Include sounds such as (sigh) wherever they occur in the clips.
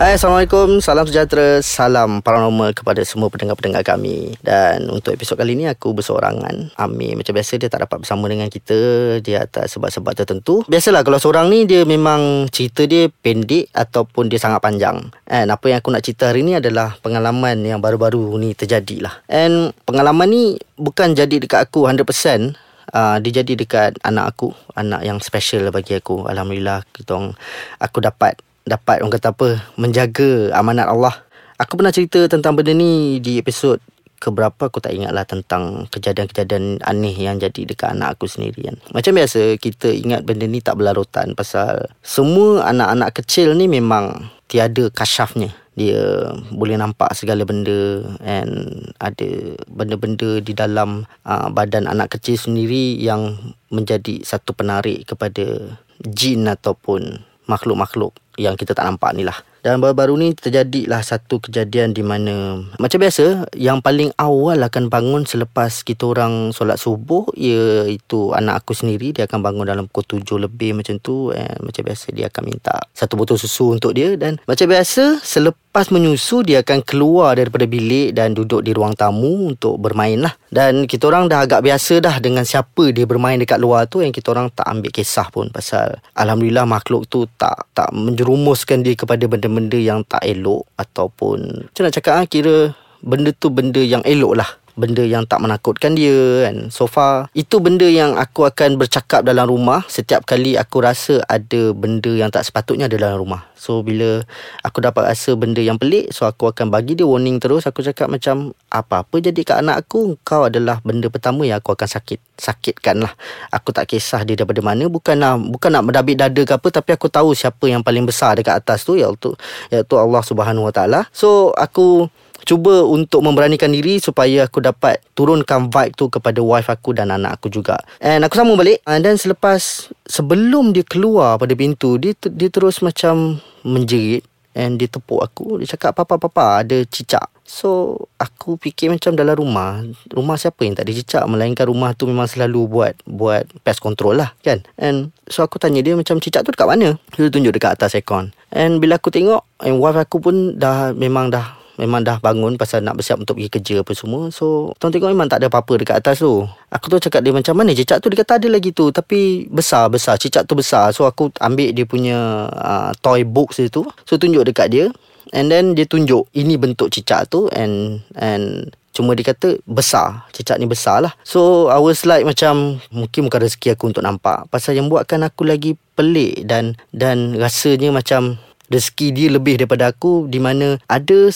Hai Assalamualaikum, salam sejahtera, salam paranormal kepada semua pendengar-pendengar kami. Dan untuk episod kali ni aku bersorangan. Amir macam biasa dia tak dapat bersama dengan kita. Dia atas sebab-sebab tertentu. Biasalah kalau seorang ni dia memang cerita dia pendek ataupun dia sangat panjang. And apa yang aku nak cerita hari ni adalah pengalaman yang baru-baru ni terjadi lah And pengalaman ni bukan jadi dekat aku 100% Uh, dia jadi dekat anak aku. Anak yang special bagi aku. Alhamdulillah kita orang, Aku dapat dapat orang kata apa menjaga amanat Allah. Aku pernah cerita tentang benda ni di episod keberapa aku tak ingat lah tentang kejadian-kejadian aneh yang jadi dekat anak aku sendiri kan. Macam biasa kita ingat benda ni tak berlarutan pasal semua anak-anak kecil ni memang tiada kasyafnya. Dia boleh nampak segala benda and ada benda-benda di dalam uh, badan anak kecil sendiri yang menjadi satu penarik kepada jin ataupun makhluk-makhluk yang kita tak nampak ni lah. Dan baru-baru ni terjadilah satu kejadian di mana macam biasa yang paling awal akan bangun selepas kita orang solat subuh iaitu anak aku sendiri. Dia akan bangun dalam pukul tujuh lebih macam tu and macam biasa dia akan minta satu botol susu untuk dia. Dan macam biasa selepas menyusu dia akan keluar daripada bilik dan duduk di ruang tamu untuk bermain lah. Dan kita orang dah agak biasa dah dengan siapa dia bermain dekat luar tu yang kita orang tak ambil kisah pun. Pasal Alhamdulillah makhluk tu tak tak menjerumuskan dia kepada benda benda yang tak elok ataupun macam nak cakap ah kira benda tu benda yang elok lah benda yang tak menakutkan dia kan? So far itu benda yang aku akan bercakap dalam rumah. Setiap kali aku rasa ada benda yang tak sepatutnya ada dalam rumah. So bila aku dapat rasa benda yang pelik so aku akan bagi dia warning terus. Aku cakap macam apa-apa jadi kat anak aku? Kau adalah benda pertama yang aku akan sakit sakitkan lah. Aku tak kisah dia daripada mana. Bukanlah bukan nak mendabik dada ke apa tapi aku tahu siapa yang paling besar dekat atas tu iaitu iaitu Allah Subhanahu Wa Taala. So aku cuba untuk memberanikan diri supaya aku dapat turunkan vibe tu kepada wife aku dan anak aku juga. And aku sambung balik. And then selepas sebelum dia keluar pada pintu dia dia terus macam menjerit and dia tepuk aku. Dia cakap papa papa ada cicak. So aku fikir macam dalam rumah Rumah siapa yang tak ada cicak? Melainkan rumah tu memang selalu buat Buat pest control lah kan? And so aku tanya dia macam cicak tu dekat mana? Dia tunjuk dekat atas aircon. And bila aku tengok And wife aku pun dah memang dah Memang dah bangun pasal nak bersiap untuk pergi kerja apa semua. So, tuan tengok memang tak ada apa-apa dekat atas tu. Aku tu cakap dia macam mana cicak tu. Dia kata ada lagi tu. Tapi besar-besar. Cicak tu besar. So, aku ambil dia punya uh, toy box tu. So, tunjuk dekat dia. And then dia tunjuk ini bentuk cicak tu. And and Cuma dia kata besar Cicak ni besar lah So I was like macam Mungkin bukan rezeki aku untuk nampak Pasal yang buatkan aku lagi pelik Dan dan rasanya macam rezeki dia lebih daripada aku di mana ada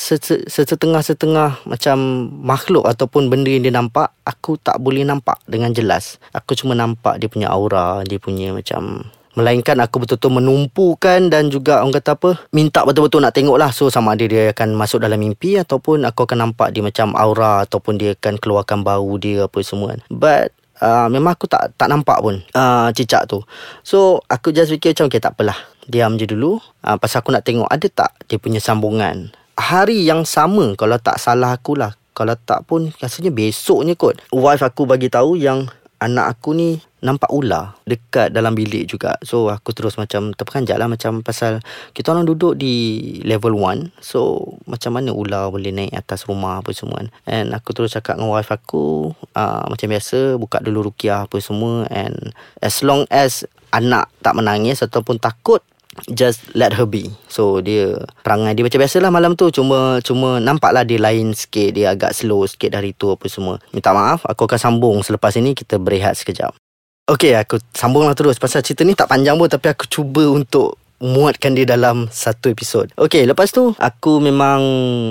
setengah-setengah macam makhluk ataupun benda yang dia nampak aku tak boleh nampak dengan jelas. Aku cuma nampak dia punya aura dia punya macam Melainkan aku betul-betul menumpukan dan juga orang kata apa Minta betul-betul nak tengok lah So sama ada dia akan masuk dalam mimpi Ataupun aku akan nampak dia macam aura Ataupun dia akan keluarkan bau dia apa semua kan. But uh, memang aku tak tak nampak pun uh, cicak tu. So aku just fikir macam okay tak apalah diam je dulu. Uh, pasal aku nak tengok ada tak dia punya sambungan? Hari yang sama kalau tak salah aku lah. Kalau tak pun rasanya besoknya kot. Wife aku bagi tahu yang anak aku ni nampak ular dekat dalam bilik juga. So aku terus macam terperanjat lah macam pasal kita orang duduk di level 1 so macam mana ular boleh naik atas rumah apa semua kan. And aku terus cakap dengan wife aku uh, macam biasa buka dulu rukiah apa semua. And as long as anak tak menangis ataupun takut just let her be. So dia perangai. Dia macam biasalah malam tu. Cuma cuma nampaklah dia lain sikit, dia agak slow sikit dari tu apa semua. Minta maaf, aku akan sambung. Selepas ini kita berehat sekejap. Okay, aku sambunglah terus. Pasal cerita ni tak panjang pun. Tapi aku cuba untuk muatkan dia dalam satu episod. Okay, lepas tu aku memang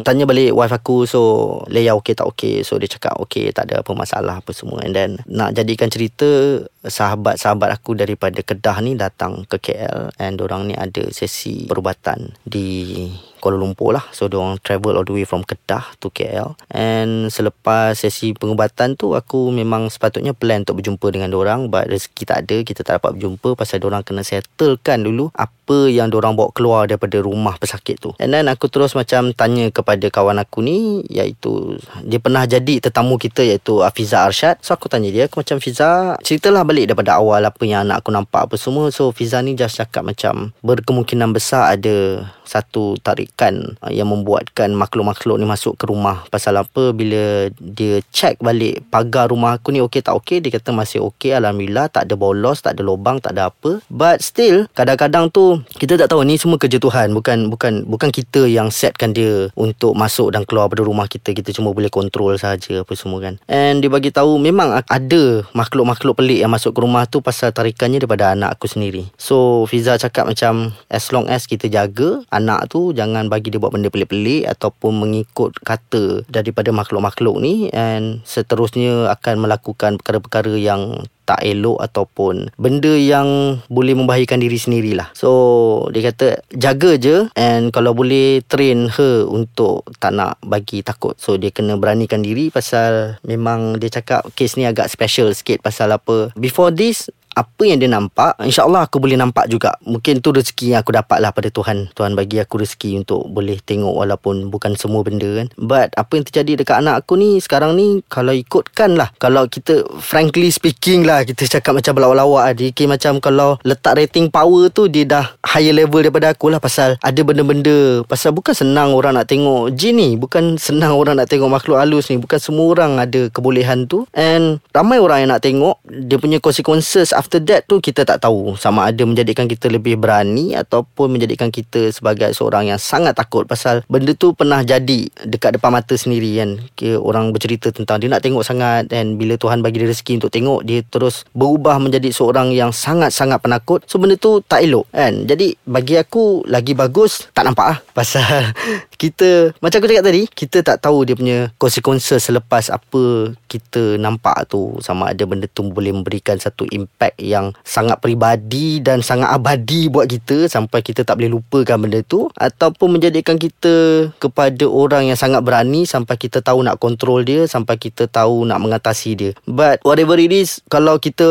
tanya balik wife aku so Leia okay tak okay. So dia cakap okay tak ada apa masalah apa semua. And then nak jadikan cerita sahabat-sahabat aku daripada Kedah ni datang ke KL and orang ni ada sesi perubatan di Kuala Lumpur lah. So diorang travel all the way from Kedah to KL and selepas sesi pengubatan tu aku memang sepatutnya plan untuk berjumpa dengan diorang but rezeki tak ada kita tak dapat berjumpa pasal diorang kena settlekan dulu apa yang diorang bawa keluar daripada rumah pesakit tu. And then aku terus macam tanya kepada kawan aku ni iaitu dia pernah jadi tetamu kita iaitu Afiza Arshad. So aku tanya dia aku macam Fiza ceritalah balik daripada awal apa yang anak aku nampak apa semua. So Fiza ni just cakap macam berkemungkinan besar ada satu tarikan uh, yang membuatkan makhluk-makhluk ni masuk ke rumah. Pasal apa? Bila dia check balik pagar rumah aku ni okey tak okey? Dia kata masih okey alhamdulillah. Tak ada bolos tak ada lubang tak ada apa. But still kadang-kadang tu kita tak tahu. Ni semua kerja Tuhan. Bukan bukan bukan kita yang setkan dia untuk masuk dan keluar dari rumah kita. Kita cuma boleh kontrol saja apa semua kan. And dia bagi tahu memang ada makhluk-makhluk pelik yang masuk ke rumah tu pasal tarikannya daripada anak aku sendiri. So Fiza cakap macam as long as kita jaga anak tu jangan bagi dia buat benda pelik-pelik ataupun mengikut kata daripada makhluk-makhluk ni and seterusnya akan melakukan perkara-perkara yang tak elok ataupun benda yang boleh membahayakan diri sendirilah. So dia kata jaga je and kalau boleh train her untuk tak nak bagi takut. So dia kena beranikan diri pasal memang dia cakap kes ni agak special sikit pasal apa. Before this apa yang dia nampak InsyaAllah aku boleh nampak juga. Mungkin tu rezeki yang aku dapat lah pada Tuhan. Tuhan bagi aku rezeki untuk boleh tengok Walaupun bukan semua benda kan. But apa yang terjadi dekat anak aku ni Sekarang ni Kalau ikutkan lah Kalau kita frankly speaking lah Kita cakap macam belawak-lawak Dia kira macam kalau letak rating power tu Dia dah higher level daripada aku lah Pasal ada benda-benda. Pasal bukan senang orang nak tengok jin ni. Bukan senang (laughs) orang nak tengok makhluk halus ni. Bukan semua orang ada kebolehan tu. And ramai orang yang nak tengok Dia punya consequences after that tu kita tak tahu sama ada menjadikan kita lebih berani ataupun menjadikan kita sebagai seorang yang sangat takut pasal benda tu pernah jadi dekat depan mata sendiri kan. Kira orang bercerita tentang dia nak tengok sangat dan bila Tuhan bagi dia rezeki untuk tengok dia terus berubah menjadi seorang yang sangat-sangat penakut. So benda tu tak elok kan. Jadi bagi aku lagi bagus tak nampak lah pasal (laughs) kita macam aku cakap tadi kita tak tahu dia punya consequences selepas apa kita nampak tu. Sama ada benda tu boleh memberikan satu impact yang sangat peribadi dan sangat abadi buat kita sampai kita tak boleh lupakan benda tu ataupun menjadikan kita kepada orang yang sangat berani sampai kita tahu nak kontrol dia sampai kita tahu nak mengatasi dia. But whatever it is kalau kita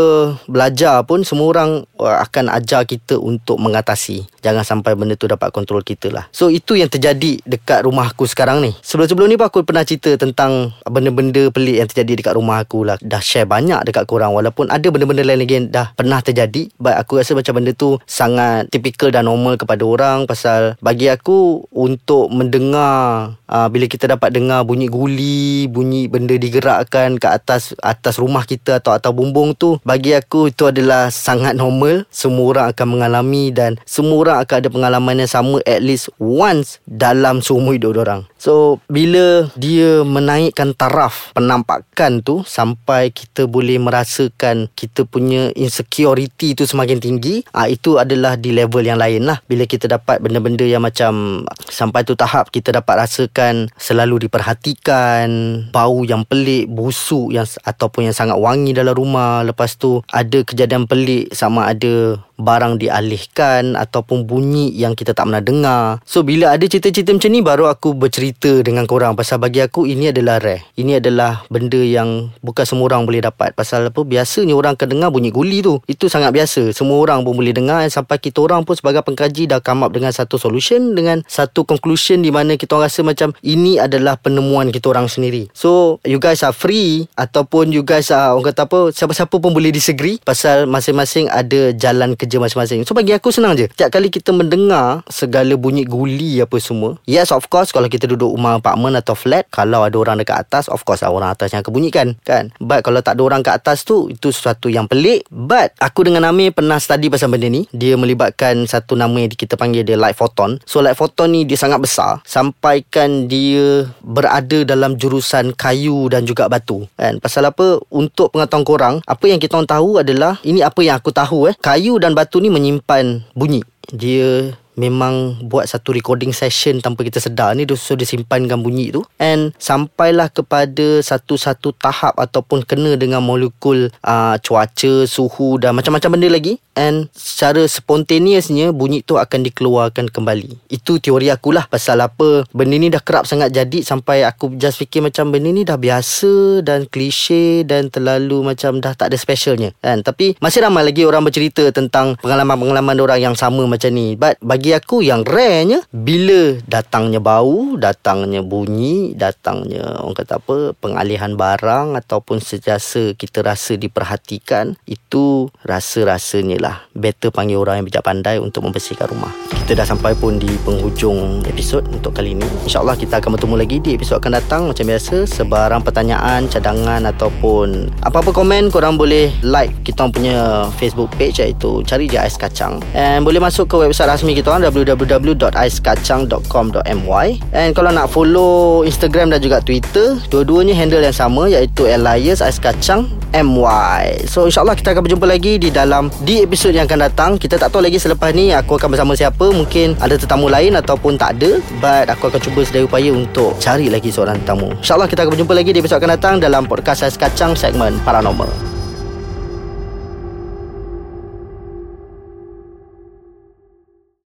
belajar pun semua orang uh, akan ajar kita untuk mengatasi. Jangan sampai benda tu dapat kontrol kita lah. So itu yang terjadi dekat rumah aku sekarang ni. Sebelum-sebelum ni pun aku pernah cerita tentang benda-benda pelik yang terjadi dekat rumah aku lah. Dah share banyak dekat korang walaupun ada benda-benda lain lagi dah pernah terjadi. But aku rasa macam benda tu sangat typical dan normal kepada orang. Pasal bagi aku untuk mendengar uh, bila kita dapat dengar bunyi guli bunyi benda digerakkan ke atas atas rumah kita atau atas bumbung tu bagi aku itu adalah sangat normal. Semua orang akan mengalami dan semua orang akan ada pengalaman yang sama at least once dalam seumur hidup orang so bila dia menaikkan taraf penampakan tu sampai kita boleh merasakan kita punya insecurity tu semakin tinggi ah itu adalah di level yang lain lah bila kita dapat benda-benda yang macam sampai tu tahap kita dapat rasakan selalu diperhatikan bau yang pelik busuk yang ataupun yang sangat wangi dalam rumah lepas tu ada kejadian pelik sama ada barang dialihkan ataupun bunyi yang kita tak pernah dengar. So bila ada cerita-cerita macam ni baru aku bercerita dengan korang pasal bagi aku ini adalah rare. Ini adalah benda yang bukan semua orang boleh dapat. Pasal apa biasanya orang akan dengar bunyi guli tu. Itu sangat biasa. Semua orang pun boleh dengar sampai kita orang pun sebagai pengkaji dah come up dengan satu solution dengan satu conclusion di mana kita rasa macam ini adalah penemuan kita orang sendiri. So you guys are free ataupun you guys are orang kata apa siapa-siapa pun boleh disagree pasal masing-masing ada jalan kerja masing-masing. So bagi aku senang je. Tiap kali kita mendengar segala bunyi guli apa semua. Yes of course kalau kita duduk rumah apartment atau flat, kalau ada orang dekat atas, of course lah orang atas yang akan bunyikan. Kan? But kalau tak ada orang kat atas tu, itu sesuatu yang pelik. But aku dengan Amir pernah study pasal benda ni. Dia melibatkan satu nama yang kita panggil dia light photon. So light photon ni dia sangat besar. Sampaikan dia berada dalam jurusan kayu dan juga batu. Kan? Pasal apa? Untuk pengetahuan korang, apa yang kita tahu adalah, ini apa yang aku tahu eh. Kayu dan batu ni menyimpan bunyi. Dia memang buat satu recording session tanpa kita sedar ni so dia simpankan bunyi tu. And sampailah kepada satu-satu tahap ataupun kena dengan molekul uh, cuaca suhu dan macam-macam benda lagi and secara spontaneousnya bunyi tu akan dikeluarkan kembali. Itu teori aku lah pasal apa benda ni dah kerap sangat jadi sampai aku just fikir macam benda ni dah biasa dan klise dan terlalu macam dah tak ada specialnya kan. Tapi masih ramai lagi orang bercerita tentang pengalaman-pengalaman orang yang sama macam ni. But bagi aku yang rarenya bila datangnya bau, datangnya bunyi, datangnya orang kata apa pengalihan barang ataupun sejasa kita rasa diperhatikan itu rasa-rasanya lah better panggil orang yang bijak pandai untuk membersihkan rumah. Kita dah sampai pun di penghujung episod untuk kali ini. InsyaAllah kita akan bertemu lagi di episod akan datang macam biasa. Sebarang pertanyaan, cadangan ataupun apa-apa komen korang boleh like kita punya Facebook page iaitu cari je Ais Kacang. And boleh masuk ke website rasmi kita orang www.aiskacang.com.my And kalau nak follow Instagram dan juga Twitter, dua-duanya handle yang sama iaitu Elias Ais Kacang MY. So insyaAllah kita akan berjumpa lagi di dalam di episod yang akan datang. Kita tak tahu lagi selepas ni aku akan bersama siapa. Mungkin ada tetamu lain ataupun tak ada. But aku akan cuba sedaya upaya untuk cari lagi seorang tetamu. InsyaAllah kita akan berjumpa lagi di episod akan datang dalam podcast Ais Kacang segmen Paranormal.